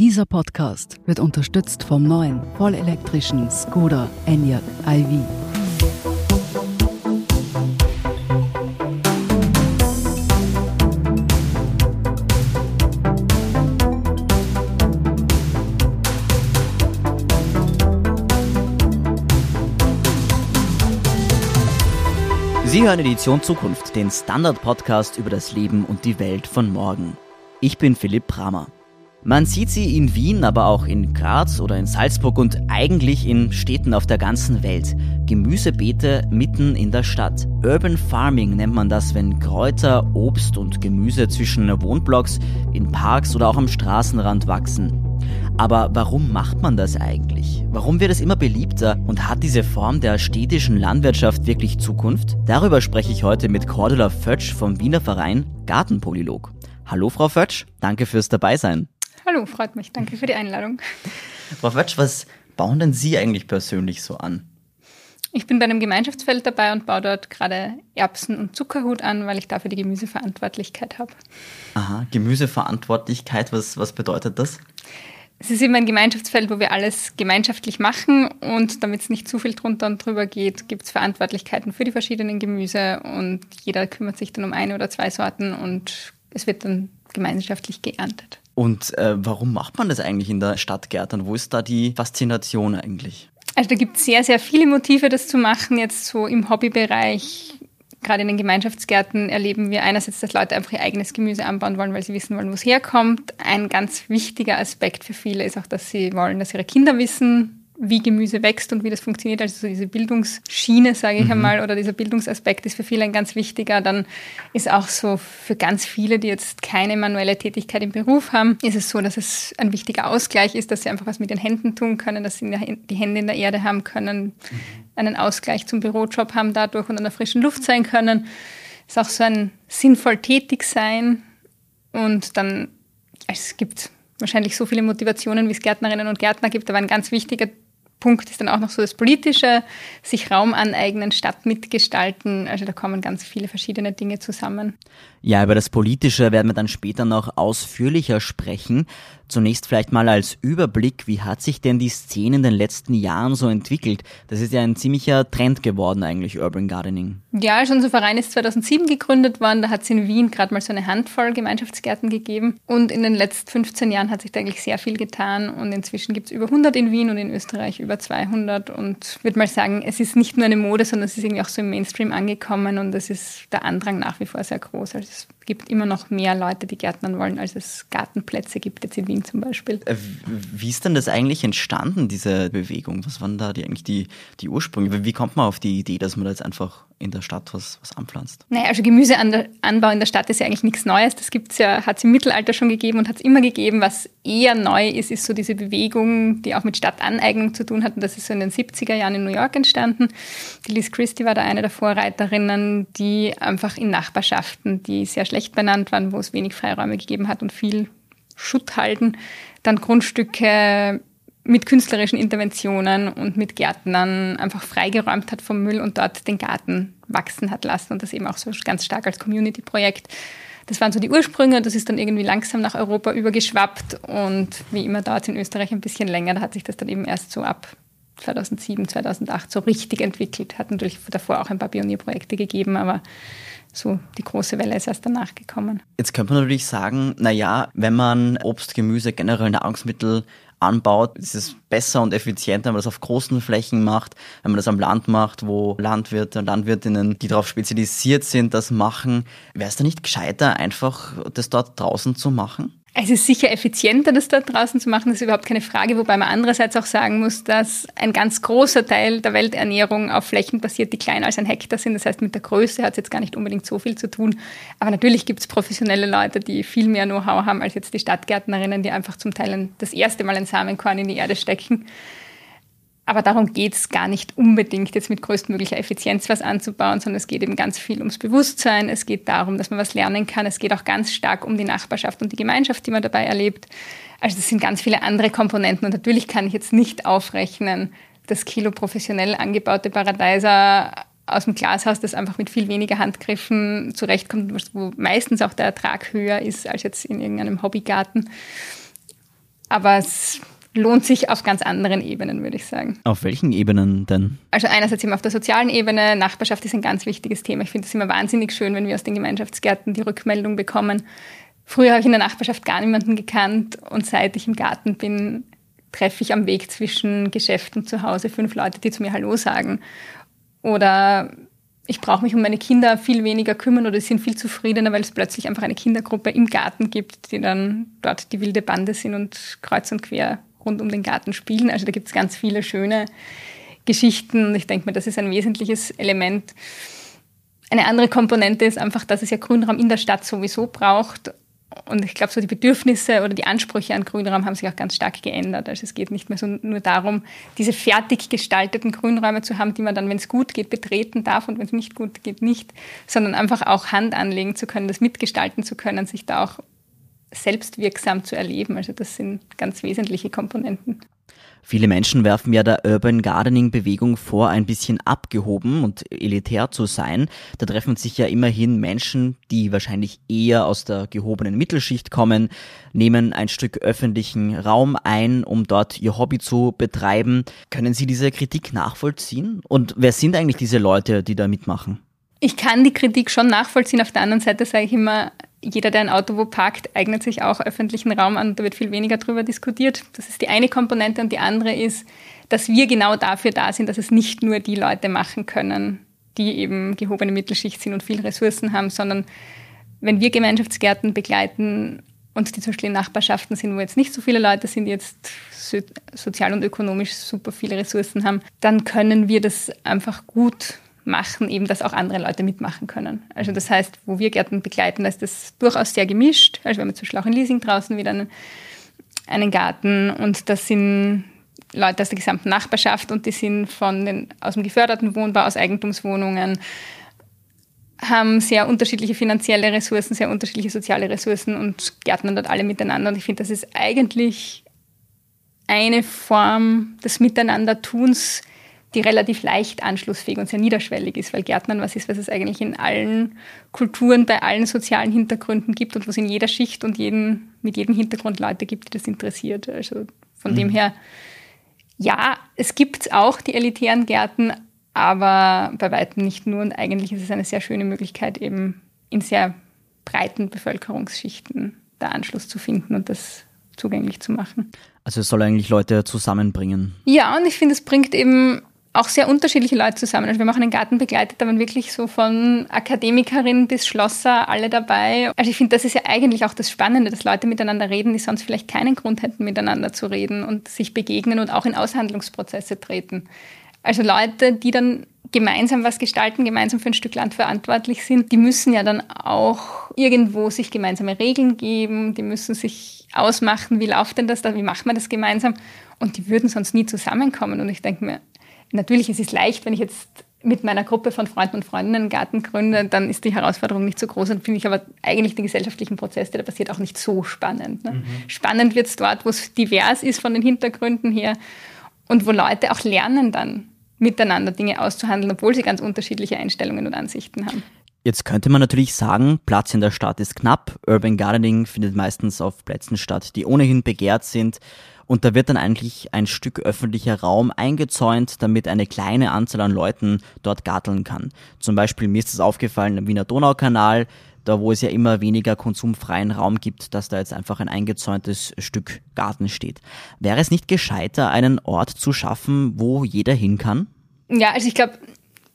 Dieser Podcast wird unterstützt vom neuen vollelektrischen Skoda Enyaq iV. Sie hören Edition Zukunft, den Standard-Podcast über das Leben und die Welt von morgen. Ich bin Philipp Bramer. Man sieht sie in Wien, aber auch in Graz oder in Salzburg und eigentlich in Städten auf der ganzen Welt. Gemüsebeete mitten in der Stadt. Urban Farming nennt man das, wenn Kräuter, Obst und Gemüse zwischen Wohnblocks, in Parks oder auch am Straßenrand wachsen. Aber warum macht man das eigentlich? Warum wird es immer beliebter und hat diese Form der städtischen Landwirtschaft wirklich Zukunft? Darüber spreche ich heute mit Cordula Fötsch vom Wiener Verein Gartenpolylog. Hallo Frau Fötsch, danke fürs Dabeisein. Hallo, freut mich. Danke für die Einladung. Frau Wetsch, was bauen denn Sie eigentlich persönlich so an? Ich bin bei einem Gemeinschaftsfeld dabei und baue dort gerade Erbsen und Zuckerhut an, weil ich dafür die Gemüseverantwortlichkeit habe. Aha, Gemüseverantwortlichkeit, was, was bedeutet das? Es ist immer ein Gemeinschaftsfeld, wo wir alles gemeinschaftlich machen und damit es nicht zu viel drunter und drüber geht, gibt es Verantwortlichkeiten für die verschiedenen Gemüse und jeder kümmert sich dann um eine oder zwei Sorten und es wird dann gemeinschaftlich geerntet. Und äh, warum macht man das eigentlich in der Stadt? Wo ist da die Faszination eigentlich? Also da gibt es sehr, sehr viele Motive, das zu machen. Jetzt so im Hobbybereich, gerade in den Gemeinschaftsgärten, erleben wir einerseits, dass Leute einfach ihr eigenes Gemüse anbauen wollen, weil sie wissen wollen, wo es herkommt. Ein ganz wichtiger Aspekt für viele ist auch, dass sie wollen, dass ihre Kinder wissen, wie Gemüse wächst und wie das funktioniert. Also so diese Bildungsschiene, sage ich mhm. einmal, oder dieser Bildungsaspekt ist für viele ein ganz wichtiger. Dann ist auch so für ganz viele, die jetzt keine manuelle Tätigkeit im Beruf haben, ist es so, dass es ein wichtiger Ausgleich ist, dass sie einfach was mit den Händen tun können, dass sie die Hände in der Erde haben können, mhm. einen Ausgleich zum Bürojob haben dadurch und an der frischen Luft sein können. Es ist auch so ein sinnvoll tätig sein und dann, es gibt wahrscheinlich so viele Motivationen, wie es Gärtnerinnen und Gärtner gibt, aber ein ganz wichtiger Punkt ist dann auch noch so das Politische, sich Raum aneignen, Stadt mitgestalten. Also da kommen ganz viele verschiedene Dinge zusammen. Ja, über das Politische werden wir dann später noch ausführlicher sprechen. Zunächst vielleicht mal als Überblick, wie hat sich denn die Szene in den letzten Jahren so entwickelt? Das ist ja ein ziemlicher Trend geworden eigentlich, Urban Gardening. Ja, also unser Verein ist 2007 gegründet worden, da hat es in Wien gerade mal so eine Handvoll Gemeinschaftsgärten gegeben und in den letzten 15 Jahren hat sich da eigentlich sehr viel getan und inzwischen gibt es über 100 in Wien und in Österreich über 200 und würde mal sagen, es ist nicht nur eine Mode, sondern es ist irgendwie auch so im Mainstream angekommen und es ist der Andrang nach wie vor sehr groß. Also es gibt immer noch mehr Leute, die Gärtnern wollen, als es Gartenplätze gibt, jetzt in Wien zum Beispiel. Äh, wie ist denn das eigentlich entstanden, diese Bewegung? Was waren da die, eigentlich die, die Ursprünge? Wie kommt man auf die Idee, dass man da jetzt einfach in der Stadt was, was anpflanzt? Naja, also Gemüseanbau in der Stadt ist ja eigentlich nichts Neues. Das gibt's ja, hat es im Mittelalter schon gegeben und hat es immer gegeben. Was eher neu ist, ist so diese Bewegung, die auch mit Stadtaneignung zu tun hat. Und das ist so in den 70er Jahren in New York entstanden. Die Liz Christie war da eine der Vorreiterinnen, die einfach in Nachbarschaften, die sehr schlecht benannt waren, wo es wenig Freiräume gegeben hat und viel Schutthalden, dann Grundstücke mit künstlerischen Interventionen und mit Gärtnern einfach freigeräumt hat vom Müll und dort den Garten wachsen hat lassen und das eben auch so ganz stark als Community-Projekt. Das waren so die Ursprünge, das ist dann irgendwie langsam nach Europa übergeschwappt und wie immer dauert es in Österreich ein bisschen länger, da hat sich das dann eben erst so ab 2007, 2008 so richtig entwickelt. Hat natürlich davor auch ein paar Pionierprojekte gegeben, aber so die große Welle ist erst danach gekommen. Jetzt könnte man natürlich sagen, naja, wenn man Obst, Gemüse, generell Nahrungsmittel anbaut, ist es besser und effizienter, wenn man das auf großen Flächen macht, wenn man das am Land macht, wo Landwirte und Landwirtinnen, die darauf spezialisiert sind, das machen. Wäre es da nicht gescheiter, einfach das dort draußen zu machen? Es ist sicher effizienter, das dort draußen zu machen, das ist überhaupt keine Frage, wobei man andererseits auch sagen muss, dass ein ganz großer Teil der Welternährung auf Flächen basiert, die kleiner als ein Hektar sind. Das heißt, mit der Größe hat es jetzt gar nicht unbedingt so viel zu tun. Aber natürlich gibt es professionelle Leute, die viel mehr Know-how haben als jetzt die Stadtgärtnerinnen, die einfach zum Teil das erste Mal ein Samenkorn in die Erde stecken. Aber darum geht es gar nicht unbedingt, jetzt mit größtmöglicher Effizienz was anzubauen, sondern es geht eben ganz viel ums Bewusstsein. Es geht darum, dass man was lernen kann. Es geht auch ganz stark um die Nachbarschaft und die Gemeinschaft, die man dabei erlebt. Also das sind ganz viele andere Komponenten. Und natürlich kann ich jetzt nicht aufrechnen, das Kilo professionell angebaute Paradeiser aus dem Glashaus, das einfach mit viel weniger Handgriffen zurechtkommt, wo meistens auch der Ertrag höher ist als jetzt in irgendeinem Hobbygarten Aber es lohnt sich auf ganz anderen Ebenen, würde ich sagen. Auf welchen Ebenen denn? Also einerseits eben auf der sozialen Ebene. Nachbarschaft ist ein ganz wichtiges Thema. Ich finde es immer wahnsinnig schön, wenn wir aus den Gemeinschaftsgärten die Rückmeldung bekommen. Früher habe ich in der Nachbarschaft gar niemanden gekannt und seit ich im Garten bin, treffe ich am Weg zwischen Geschäft und zu Hause fünf Leute, die zu mir Hallo sagen. Oder ich brauche mich um meine Kinder viel weniger kümmern oder sie sind viel zufriedener, weil es plötzlich einfach eine Kindergruppe im Garten gibt, die dann dort die wilde Bande sind und kreuz und quer rund um den Garten spielen. Also da gibt es ganz viele schöne Geschichten. Ich denke mir, das ist ein wesentliches Element. Eine andere Komponente ist einfach, dass es ja Grünraum in der Stadt sowieso braucht. Und ich glaube, so die Bedürfnisse oder die Ansprüche an Grünraum haben sich auch ganz stark geändert. Also es geht nicht mehr so nur darum, diese fertig gestalteten Grünräume zu haben, die man dann, wenn es gut geht, betreten darf und wenn es nicht gut geht, nicht, sondern einfach auch Hand anlegen zu können, das mitgestalten zu können, sich da auch selbstwirksam zu erleben. Also das sind ganz wesentliche Komponenten. Viele Menschen werfen ja der Urban Gardening Bewegung vor, ein bisschen abgehoben und elitär zu sein. Da treffen sich ja immerhin Menschen, die wahrscheinlich eher aus der gehobenen Mittelschicht kommen, nehmen ein Stück öffentlichen Raum ein, um dort ihr Hobby zu betreiben. Können Sie diese Kritik nachvollziehen? Und wer sind eigentlich diese Leute, die da mitmachen? Ich kann die Kritik schon nachvollziehen. Auf der anderen Seite sage ich immer, jeder, der ein Auto wo parkt, eignet sich auch öffentlichen Raum an. Da wird viel weniger darüber diskutiert. Das ist die eine Komponente und die andere ist, dass wir genau dafür da sind, dass es nicht nur die Leute machen können, die eben gehobene Mittelschicht sind und viel Ressourcen haben, sondern wenn wir Gemeinschaftsgärten begleiten und die zum Beispiel in Nachbarschaften sind, wo jetzt nicht so viele Leute sind, die jetzt sozial und ökonomisch super viele Ressourcen haben, dann können wir das einfach gut machen, eben, dass auch andere Leute mitmachen können. Also das heißt, wo wir Gärten begleiten, da ist das durchaus sehr gemischt. Also wir haben zum Beispiel auch in Leasing draußen wieder einen, einen Garten und das sind Leute aus der gesamten Nachbarschaft und die sind von den, aus dem geförderten Wohnbau, aus Eigentumswohnungen, haben sehr unterschiedliche finanzielle Ressourcen, sehr unterschiedliche soziale Ressourcen und gärtnern dort alle miteinander. Und ich finde, das ist eigentlich eine Form des Miteinandertuns, die relativ leicht anschlussfähig und sehr niederschwellig ist, weil Gärtnern was ist, was es eigentlich in allen Kulturen, bei allen sozialen Hintergründen gibt und was in jeder Schicht und jeden, mit jedem Hintergrund Leute gibt, die das interessiert. Also von mhm. dem her, ja, es gibt auch die elitären Gärten, aber bei weitem nicht nur und eigentlich ist es eine sehr schöne Möglichkeit, eben in sehr breiten Bevölkerungsschichten da Anschluss zu finden und das zugänglich zu machen. Also es soll eigentlich Leute zusammenbringen. Ja, und ich finde, es bringt eben auch sehr unterschiedliche Leute zusammen. Also wir machen einen Garten begleitet, da waren wirklich so von Akademikerin bis Schlosser alle dabei. Also ich finde, das ist ja eigentlich auch das Spannende, dass Leute miteinander reden, die sonst vielleicht keinen Grund hätten, miteinander zu reden und sich begegnen und auch in Aushandlungsprozesse treten. Also Leute, die dann gemeinsam was gestalten, gemeinsam für ein Stück Land verantwortlich sind, die müssen ja dann auch irgendwo sich gemeinsame Regeln geben, die müssen sich ausmachen, wie läuft denn das da, wie macht man das gemeinsam und die würden sonst nie zusammenkommen und ich denke mir, Natürlich ist es leicht, wenn ich jetzt mit meiner Gruppe von Freunden und Freundinnen einen Garten gründe, dann ist die Herausforderung nicht so groß. Dann finde ich aber eigentlich den gesellschaftlichen Prozess, der da passiert, auch nicht so spannend. Ne? Mhm. Spannend wird es dort, wo es divers ist von den Hintergründen her und wo Leute auch lernen dann miteinander Dinge auszuhandeln, obwohl sie ganz unterschiedliche Einstellungen und Ansichten haben. Jetzt könnte man natürlich sagen, Platz in der Stadt ist knapp. Urban Gardening findet meistens auf Plätzen statt, die ohnehin begehrt sind. Und da wird dann eigentlich ein Stück öffentlicher Raum eingezäunt, damit eine kleine Anzahl an Leuten dort garteln kann. Zum Beispiel, mir ist es aufgefallen, im Wiener Donaukanal, da wo es ja immer weniger konsumfreien Raum gibt, dass da jetzt einfach ein eingezäuntes Stück Garten steht. Wäre es nicht gescheiter, einen Ort zu schaffen, wo jeder hin kann? Ja, also ich glaube,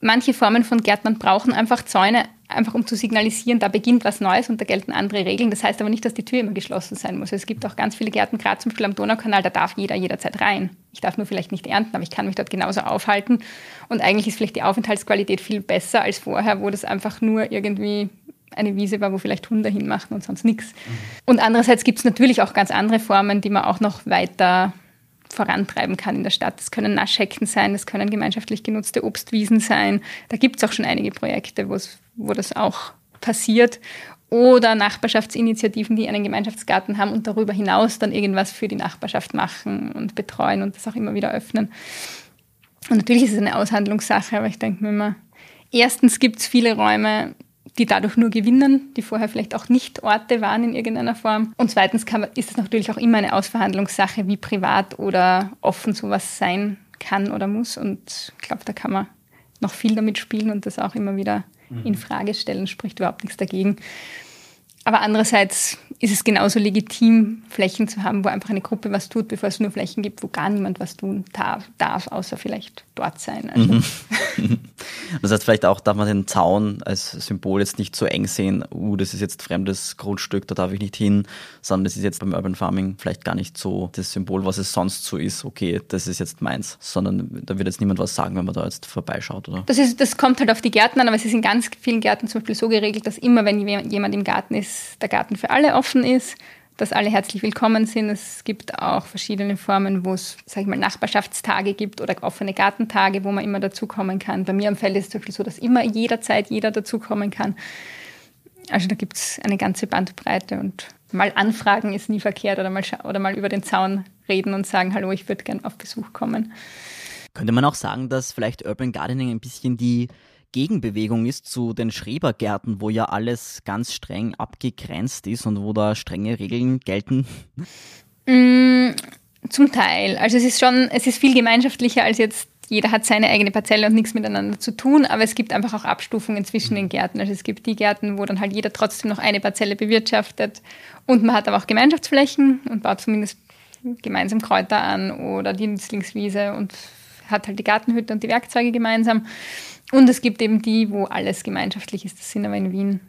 manche Formen von Gärtnern brauchen einfach Zäune, einfach um zu signalisieren, da beginnt was Neues und da gelten andere Regeln. Das heißt aber nicht, dass die Tür immer geschlossen sein muss. Es gibt auch ganz viele Gärten, gerade zum Beispiel am Donaukanal, da darf jeder jederzeit rein. Ich darf nur vielleicht nicht ernten, aber ich kann mich dort genauso aufhalten. Und eigentlich ist vielleicht die Aufenthaltsqualität viel besser als vorher, wo das einfach nur irgendwie eine Wiese war, wo vielleicht Hunde hinmachen und sonst nichts. Mhm. Und andererseits gibt es natürlich auch ganz andere Formen, die man auch noch weiter vorantreiben kann in der Stadt. Das können Naschhecken sein, das können gemeinschaftlich genutzte Obstwiesen sein. Da gibt es auch schon einige Projekte, wo das auch passiert. Oder Nachbarschaftsinitiativen, die einen Gemeinschaftsgarten haben und darüber hinaus dann irgendwas für die Nachbarschaft machen und betreuen und das auch immer wieder öffnen. Und natürlich ist es eine Aushandlungssache, aber ich denke mir immer, erstens gibt es viele Räume, die dadurch nur gewinnen, die vorher vielleicht auch nicht Orte waren in irgendeiner Form. Und zweitens man, ist es natürlich auch immer eine Ausverhandlungssache, wie privat oder offen sowas sein kann oder muss. Und ich glaube, da kann man noch viel damit spielen und das auch immer wieder mhm. in Frage stellen, spricht überhaupt nichts dagegen. Aber andererseits ist es genauso legitim, Flächen zu haben, wo einfach eine Gruppe was tut, bevor es nur Flächen gibt, wo gar niemand was tun darf, darf außer vielleicht dort sein. Also. Mhm. Das heißt, vielleicht auch darf man den Zaun als Symbol jetzt nicht so eng sehen, uh, das ist jetzt fremdes Grundstück, da darf ich nicht hin, sondern das ist jetzt beim Urban Farming vielleicht gar nicht so das Symbol, was es sonst so ist, okay, das ist jetzt meins, sondern da wird jetzt niemand was sagen, wenn man da jetzt vorbeischaut, oder? Das, ist, das kommt halt auf die Gärten an, aber es ist in ganz vielen Gärten zum Beispiel so geregelt, dass immer, wenn jemand im Garten ist, der Garten für alle offen ist dass alle herzlich willkommen sind. Es gibt auch verschiedene Formen, wo es, sage ich mal, Nachbarschaftstage gibt oder offene Gartentage, wo man immer dazukommen kann. Bei mir am Feld ist es zum Beispiel so, dass immer jederzeit jeder dazukommen kann. Also da gibt es eine ganze Bandbreite und mal anfragen ist nie verkehrt oder mal, oder mal über den Zaun reden und sagen, hallo, ich würde gerne auf Besuch kommen. Könnte man auch sagen, dass vielleicht Urban Gardening ein bisschen die Gegenbewegung ist zu den Schrebergärten, wo ja alles ganz streng abgegrenzt ist und wo da strenge Regeln gelten? Mm, zum Teil. Also es ist schon, es ist viel gemeinschaftlicher als jetzt jeder hat seine eigene Parzelle und nichts miteinander zu tun, aber es gibt einfach auch Abstufungen zwischen den Gärten. Also es gibt die Gärten, wo dann halt jeder trotzdem noch eine Parzelle bewirtschaftet und man hat aber auch Gemeinschaftsflächen und baut zumindest gemeinsam Kräuter an oder die Nützlingswiese und hat halt die Gartenhütte und die Werkzeuge gemeinsam. Und es gibt eben die, wo alles gemeinschaftlich ist. Das sind aber in Wien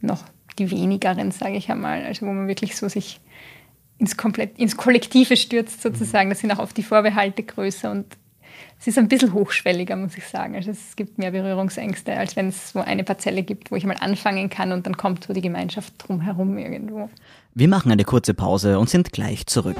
noch die wenigeren, sage ich einmal. Also wo man wirklich so sich ins, komplett, ins Kollektive stürzt sozusagen. Das sind auch oft die Vorbehalte größer und es ist ein bisschen hochschwelliger, muss ich sagen. Also es gibt mehr Berührungsängste, als wenn es so eine Parzelle gibt, wo ich mal anfangen kann und dann kommt so die Gemeinschaft drumherum irgendwo. Wir machen eine kurze Pause und sind gleich zurück.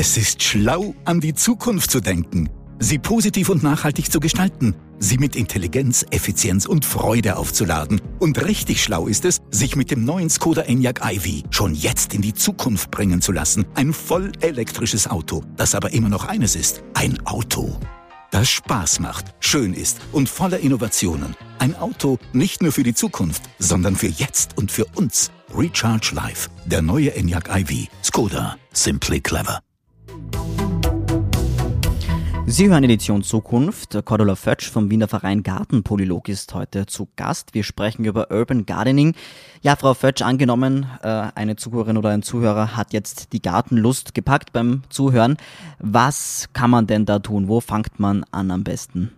Es ist schlau, an die Zukunft zu denken, sie positiv und nachhaltig zu gestalten, sie mit Intelligenz, Effizienz und Freude aufzuladen. Und richtig schlau ist es, sich mit dem neuen Skoda Enyaq iV schon jetzt in die Zukunft bringen zu lassen. Ein voll elektrisches Auto, das aber immer noch eines ist, ein Auto. Das Spaß macht, schön ist und voller Innovationen. Ein Auto nicht nur für die Zukunft, sondern für jetzt und für uns. Recharge Life, der neue Enyaq iV. Skoda, simply clever. Sie hören Edition Zukunft. Cordula Fötsch vom Wiener Verein Gartenpolylog ist heute zu Gast. Wir sprechen über Urban Gardening. Ja, Frau Fötsch, angenommen, äh, eine Zuhörerin oder ein Zuhörer hat jetzt die Gartenlust gepackt beim Zuhören. Was kann man denn da tun? Wo fangt man an am besten?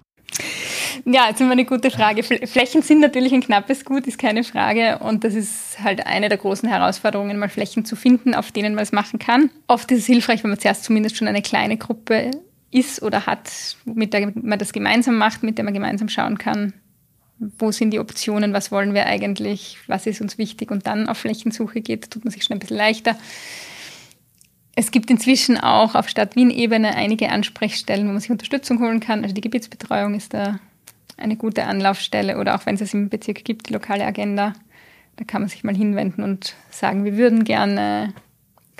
Ja, jetzt immer eine gute Frage. Flächen sind natürlich ein knappes Gut, ist keine Frage. Und das ist halt eine der großen Herausforderungen, mal Flächen zu finden, auf denen man es machen kann. Oft ist es hilfreich, wenn man zuerst zumindest schon eine kleine Gruppe ist oder hat, mit der man das gemeinsam macht, mit der man gemeinsam schauen kann, wo sind die Optionen, was wollen wir eigentlich, was ist uns wichtig und dann auf Flächensuche geht, tut man sich schon ein bisschen leichter. Es gibt inzwischen auch auf Stadt-Wien-Ebene einige Ansprechstellen, wo man sich Unterstützung holen kann. Also die Gebietsbetreuung ist da eine gute Anlaufstelle oder auch wenn es es im Bezirk gibt, die lokale Agenda. Da kann man sich mal hinwenden und sagen, wir würden gerne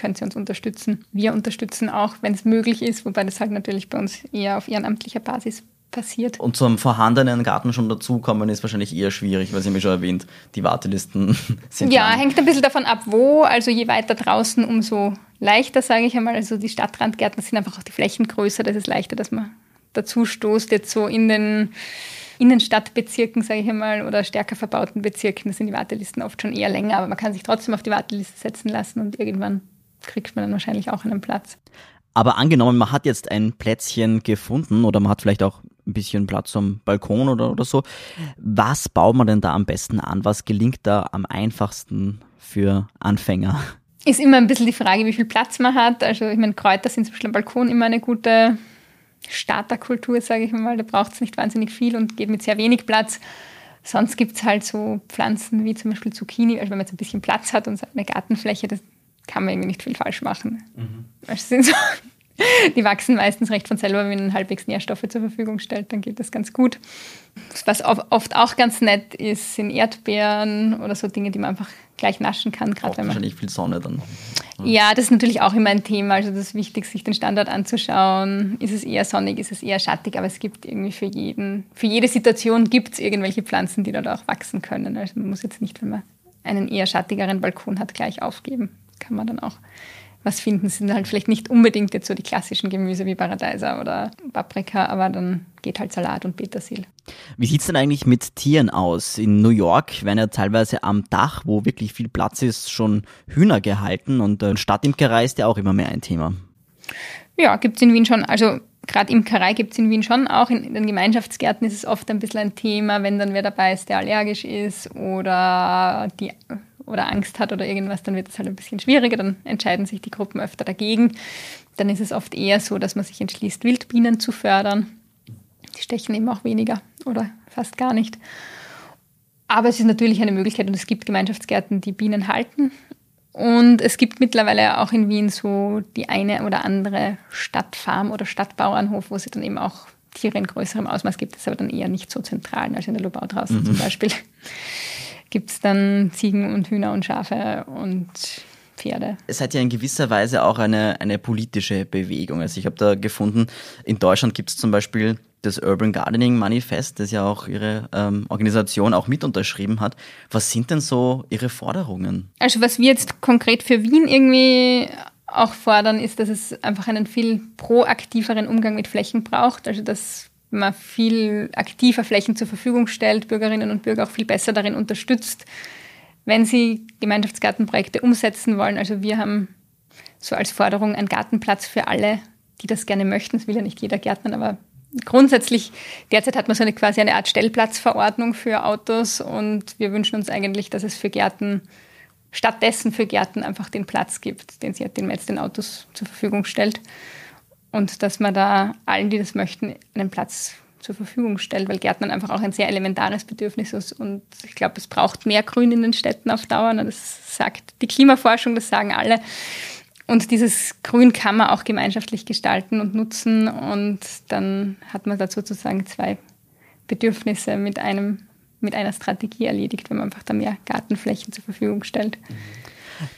können Sie uns unterstützen. Wir unterstützen auch, wenn es möglich ist, wobei das halt natürlich bei uns eher auf ehrenamtlicher Basis passiert. Und zum vorhandenen Garten schon dazukommen ist wahrscheinlich eher schwierig, weil Sie mir schon erwähnt, die Wartelisten sind. Ja, lang. hängt ein bisschen davon ab, wo. Also je weiter draußen, umso leichter, sage ich einmal. Also die Stadtrandgärten sind einfach auch die Flächen größer, das ist leichter, dass man dazu stoßt. Jetzt so in den Innenstadtbezirken, sage ich einmal, oder stärker verbauten Bezirken, da sind die Wartelisten oft schon eher länger, aber man kann sich trotzdem auf die Warteliste setzen lassen und irgendwann kriegt man dann wahrscheinlich auch einen Platz. Aber angenommen, man hat jetzt ein Plätzchen gefunden oder man hat vielleicht auch ein bisschen Platz am Balkon oder, oder so. Was baut man denn da am besten an? Was gelingt da am einfachsten für Anfänger? Ist immer ein bisschen die Frage, wie viel Platz man hat. Also ich meine, Kräuter sind zum Beispiel am Balkon immer eine gute Starterkultur, sage ich mal. Da braucht es nicht wahnsinnig viel und geht mit sehr wenig Platz. Sonst gibt es halt so Pflanzen wie zum Beispiel Zucchini. Also wenn man jetzt ein bisschen Platz hat und eine Gartenfläche, das kann man irgendwie nicht viel falsch machen. Mhm. Also so Die wachsen meistens recht von selber, wenn man halbwegs Nährstoffe zur Verfügung stellt, dann geht das ganz gut. Was oft auch ganz nett ist, sind Erdbeeren oder so Dinge, die man einfach gleich naschen kann. Gerade wenn man wahrscheinlich viel Sonne dann. Ja, das ist natürlich auch immer ein Thema. Also das ist wichtig, sich den Standort anzuschauen. Ist es eher sonnig, ist es eher schattig, aber es gibt irgendwie für jeden, für jede Situation gibt es irgendwelche Pflanzen, die dort auch wachsen können. Also man muss jetzt nicht, wenn man einen eher schattigeren Balkon hat, gleich aufgeben. Kann man dann auch was finden. Das sind halt vielleicht nicht unbedingt jetzt so die klassischen Gemüse wie Paradeiser oder Paprika, aber dann geht halt Salat und Petersil. Wie sieht es denn eigentlich mit Tieren aus? In New York werden ja teilweise am Dach, wo wirklich viel Platz ist, schon Hühner gehalten und äh, Stadtimkerei ist ja auch immer mehr ein Thema. Ja, gibt es in Wien schon. Also gerade Imkerei gibt es in Wien schon auch. In, den Gemeinschaftsgärten ist es oft ein bisschen ein Thema, wenn dann wer dabei ist, der allergisch ist oder die oder Angst hat oder irgendwas, dann wird es halt ein bisschen schwieriger, dann entscheiden sich die Gruppen öfter dagegen. Dann ist es oft eher so, dass man sich entschließt, Wildbienen zu fördern. Die stechen eben auch weniger oder fast gar nicht. Aber es ist natürlich eine Möglichkeit und es gibt Gemeinschaftsgärten, die Bienen halten. Und es gibt mittlerweile auch in Wien so die eine oder andere Stadtfarm oder Stadtbauernhof, wo es dann eben auch Tiere in größerem Ausmaß gibt. Das ist aber dann eher nicht so zentral als in der Lobau draußen mhm. zum Beispiel gibt es dann Ziegen und Hühner und Schafe und Pferde. Es hat ja in gewisser Weise auch eine, eine politische Bewegung. Also ich habe da gefunden, in Deutschland gibt es zum Beispiel das Urban Gardening Manifest, das ja auch Ihre ähm, Organisation auch mit unterschrieben hat. Was sind denn so Ihre Forderungen? Also was wir jetzt konkret für Wien irgendwie auch fordern, ist, dass es einfach einen viel proaktiveren Umgang mit Flächen braucht. Also dass man viel aktiver Flächen zur Verfügung stellt, Bürgerinnen und Bürger auch viel besser darin unterstützt, wenn sie Gemeinschaftsgartenprojekte umsetzen wollen. Also wir haben so als Forderung einen Gartenplatz für alle, die das gerne möchten. Das will ja nicht jeder Gärtner, aber grundsätzlich, derzeit hat man so eine quasi eine Art Stellplatzverordnung für Autos und wir wünschen uns eigentlich, dass es für Gärten stattdessen für Gärten einfach den Platz gibt, den, sie, den man jetzt den Autos zur Verfügung stellt und dass man da allen, die das möchten, einen Platz zur Verfügung stellt, weil Gärtnern einfach auch ein sehr elementares Bedürfnis ist und ich glaube, es braucht mehr Grün in den Städten auf Dauer. Das sagt die Klimaforschung, das sagen alle. Und dieses Grün kann man auch gemeinschaftlich gestalten und nutzen und dann hat man da sozusagen zwei Bedürfnisse mit einem mit einer Strategie erledigt, wenn man einfach da mehr Gartenflächen zur Verfügung stellt.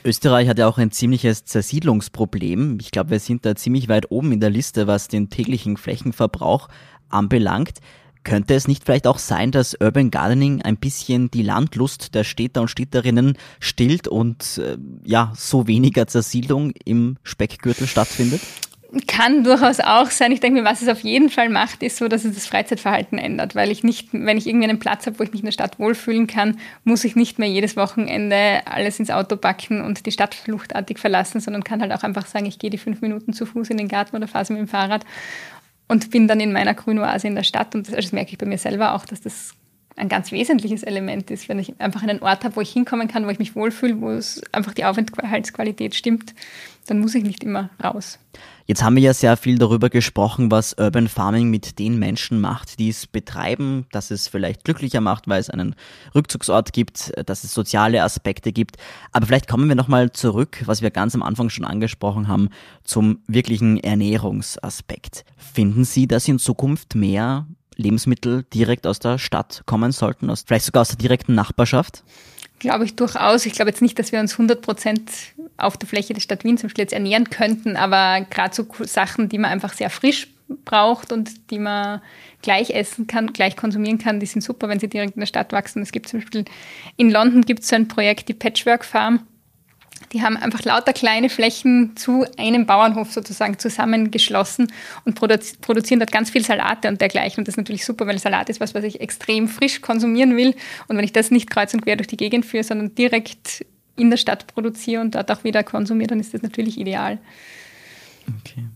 Österreich hat ja auch ein ziemliches Zersiedlungsproblem. Ich glaube, wir sind da ziemlich weit oben in der Liste, was den täglichen Flächenverbrauch anbelangt. Könnte es nicht vielleicht auch sein, dass Urban Gardening ein bisschen die Landlust der Städter und Städterinnen stillt und äh, ja, so weniger Zersiedlung im Speckgürtel stattfindet? Kann durchaus auch sein. Ich denke mir, was es auf jeden Fall macht, ist so, dass es das Freizeitverhalten ändert, weil ich nicht, wenn ich irgendwie einen Platz habe, wo ich mich in der Stadt wohlfühlen kann, muss ich nicht mehr jedes Wochenende alles ins Auto packen und die Stadt fluchtartig verlassen, sondern kann halt auch einfach sagen, ich gehe die fünf Minuten zu Fuß in den Garten oder fahre mit dem Fahrrad und bin dann in meiner Grünoase in der Stadt. Und das, also das merke ich bei mir selber auch, dass das ein ganz wesentliches Element ist, wenn ich einfach einen Ort habe, wo ich hinkommen kann, wo ich mich wohlfühle, wo es einfach die Aufenthaltsqualität stimmt, dann muss ich nicht immer raus. Jetzt haben wir ja sehr viel darüber gesprochen, was Urban Farming mit den Menschen macht, die es betreiben, dass es vielleicht glücklicher macht, weil es einen Rückzugsort gibt, dass es soziale Aspekte gibt. Aber vielleicht kommen wir nochmal zurück, was wir ganz am Anfang schon angesprochen haben, zum wirklichen Ernährungsaspekt. Finden Sie, dass in Zukunft mehr Lebensmittel direkt aus der Stadt kommen sollten, aus, vielleicht sogar aus der direkten Nachbarschaft? Glaube ich durchaus. Ich glaube jetzt nicht, dass wir uns 100 Prozent auf der Fläche der Stadt Wien zum Beispiel jetzt ernähren könnten, aber gerade so Sachen, die man einfach sehr frisch braucht und die man gleich essen kann, gleich konsumieren kann, die sind super, wenn sie direkt in der Stadt wachsen. Es gibt zum Beispiel in London gibt es so ein Projekt, die Patchwork Farm. Die haben einfach lauter kleine Flächen zu einem Bauernhof sozusagen zusammengeschlossen und produzieren dort ganz viel Salate und dergleichen. Und das ist natürlich super, weil Salat ist was, was ich extrem frisch konsumieren will. Und wenn ich das nicht kreuz und quer durch die Gegend führe, sondern direkt in der Stadt produziere und dort auch wieder konsumiere, dann ist das natürlich ideal. Okay.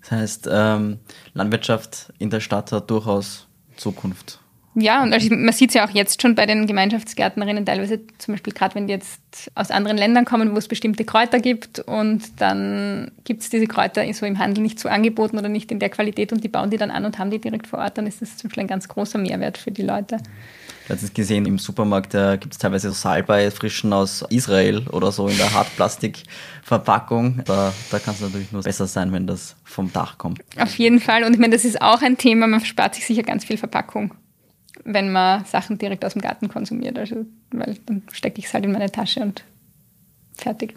Das heißt, ähm, Landwirtschaft in der Stadt hat durchaus Zukunft. Ja, und also man sieht es ja auch jetzt schon bei den Gemeinschaftsgärtnerinnen, teilweise zum Beispiel gerade wenn die jetzt aus anderen Ländern kommen, wo es bestimmte Kräuter gibt und dann gibt es diese Kräuter so im Handel nicht so angeboten oder nicht in der Qualität und die bauen die dann an und haben die direkt vor Ort, dann ist das zum Beispiel ein ganz großer Mehrwert für die Leute. letztens gesehen, im Supermarkt da gibt es teilweise so Salbei frischen aus Israel oder so in der Hartplastikverpackung. Da, da kann es natürlich nur besser sein, wenn das vom Dach kommt. Auf jeden Fall. Und ich meine, das ist auch ein Thema, man spart sich sicher ganz viel Verpackung, wenn man Sachen direkt aus dem Garten konsumiert. Also, weil dann stecke ich es halt in meine Tasche und fertig.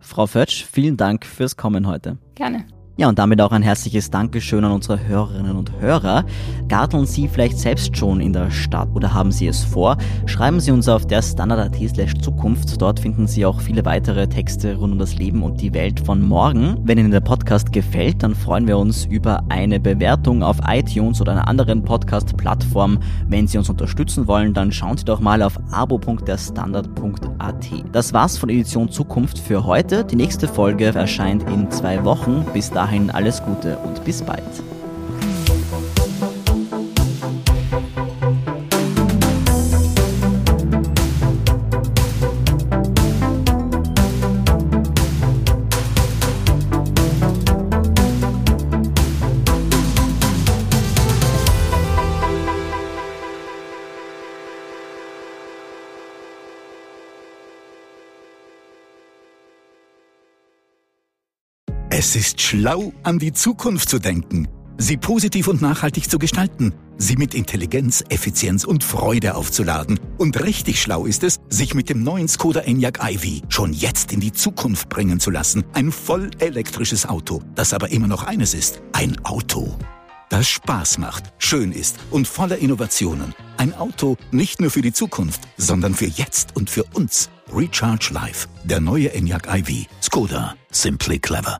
Frau Fötsch, vielen Dank fürs Kommen heute. Gerne. Ja, und damit auch ein herzliches Dankeschön an unsere Hörerinnen und Hörer. Garteln Sie vielleicht selbst schon in der Stadt oder haben Sie es vor? Schreiben Sie uns auf der Standard.at slash Zukunft. Dort finden Sie auch viele weitere Texte rund um das Leben und die Welt von morgen. Wenn Ihnen der Podcast gefällt, dann freuen wir uns über eine Bewertung auf iTunes oder einer anderen Podcast-Plattform. Wenn Sie uns unterstützen wollen, dann schauen Sie doch mal auf abo.derstandard.at. Das war's von Edition Zukunft für heute. Die nächste Folge erscheint in zwei Wochen. Bis dahin dahin alles Gute und bis bald. Es ist schlau, an die Zukunft zu denken, sie positiv und nachhaltig zu gestalten, sie mit Intelligenz, Effizienz und Freude aufzuladen. Und richtig schlau ist es, sich mit dem neuen Skoda Enyaq iV schon jetzt in die Zukunft bringen zu lassen. Ein voll elektrisches Auto, das aber immer noch eines ist, ein Auto. Das Spaß macht, schön ist und voller Innovationen. Ein Auto nicht nur für die Zukunft, sondern für jetzt und für uns. Recharge Life, der neue Enyaq iV. Skoda, simply clever.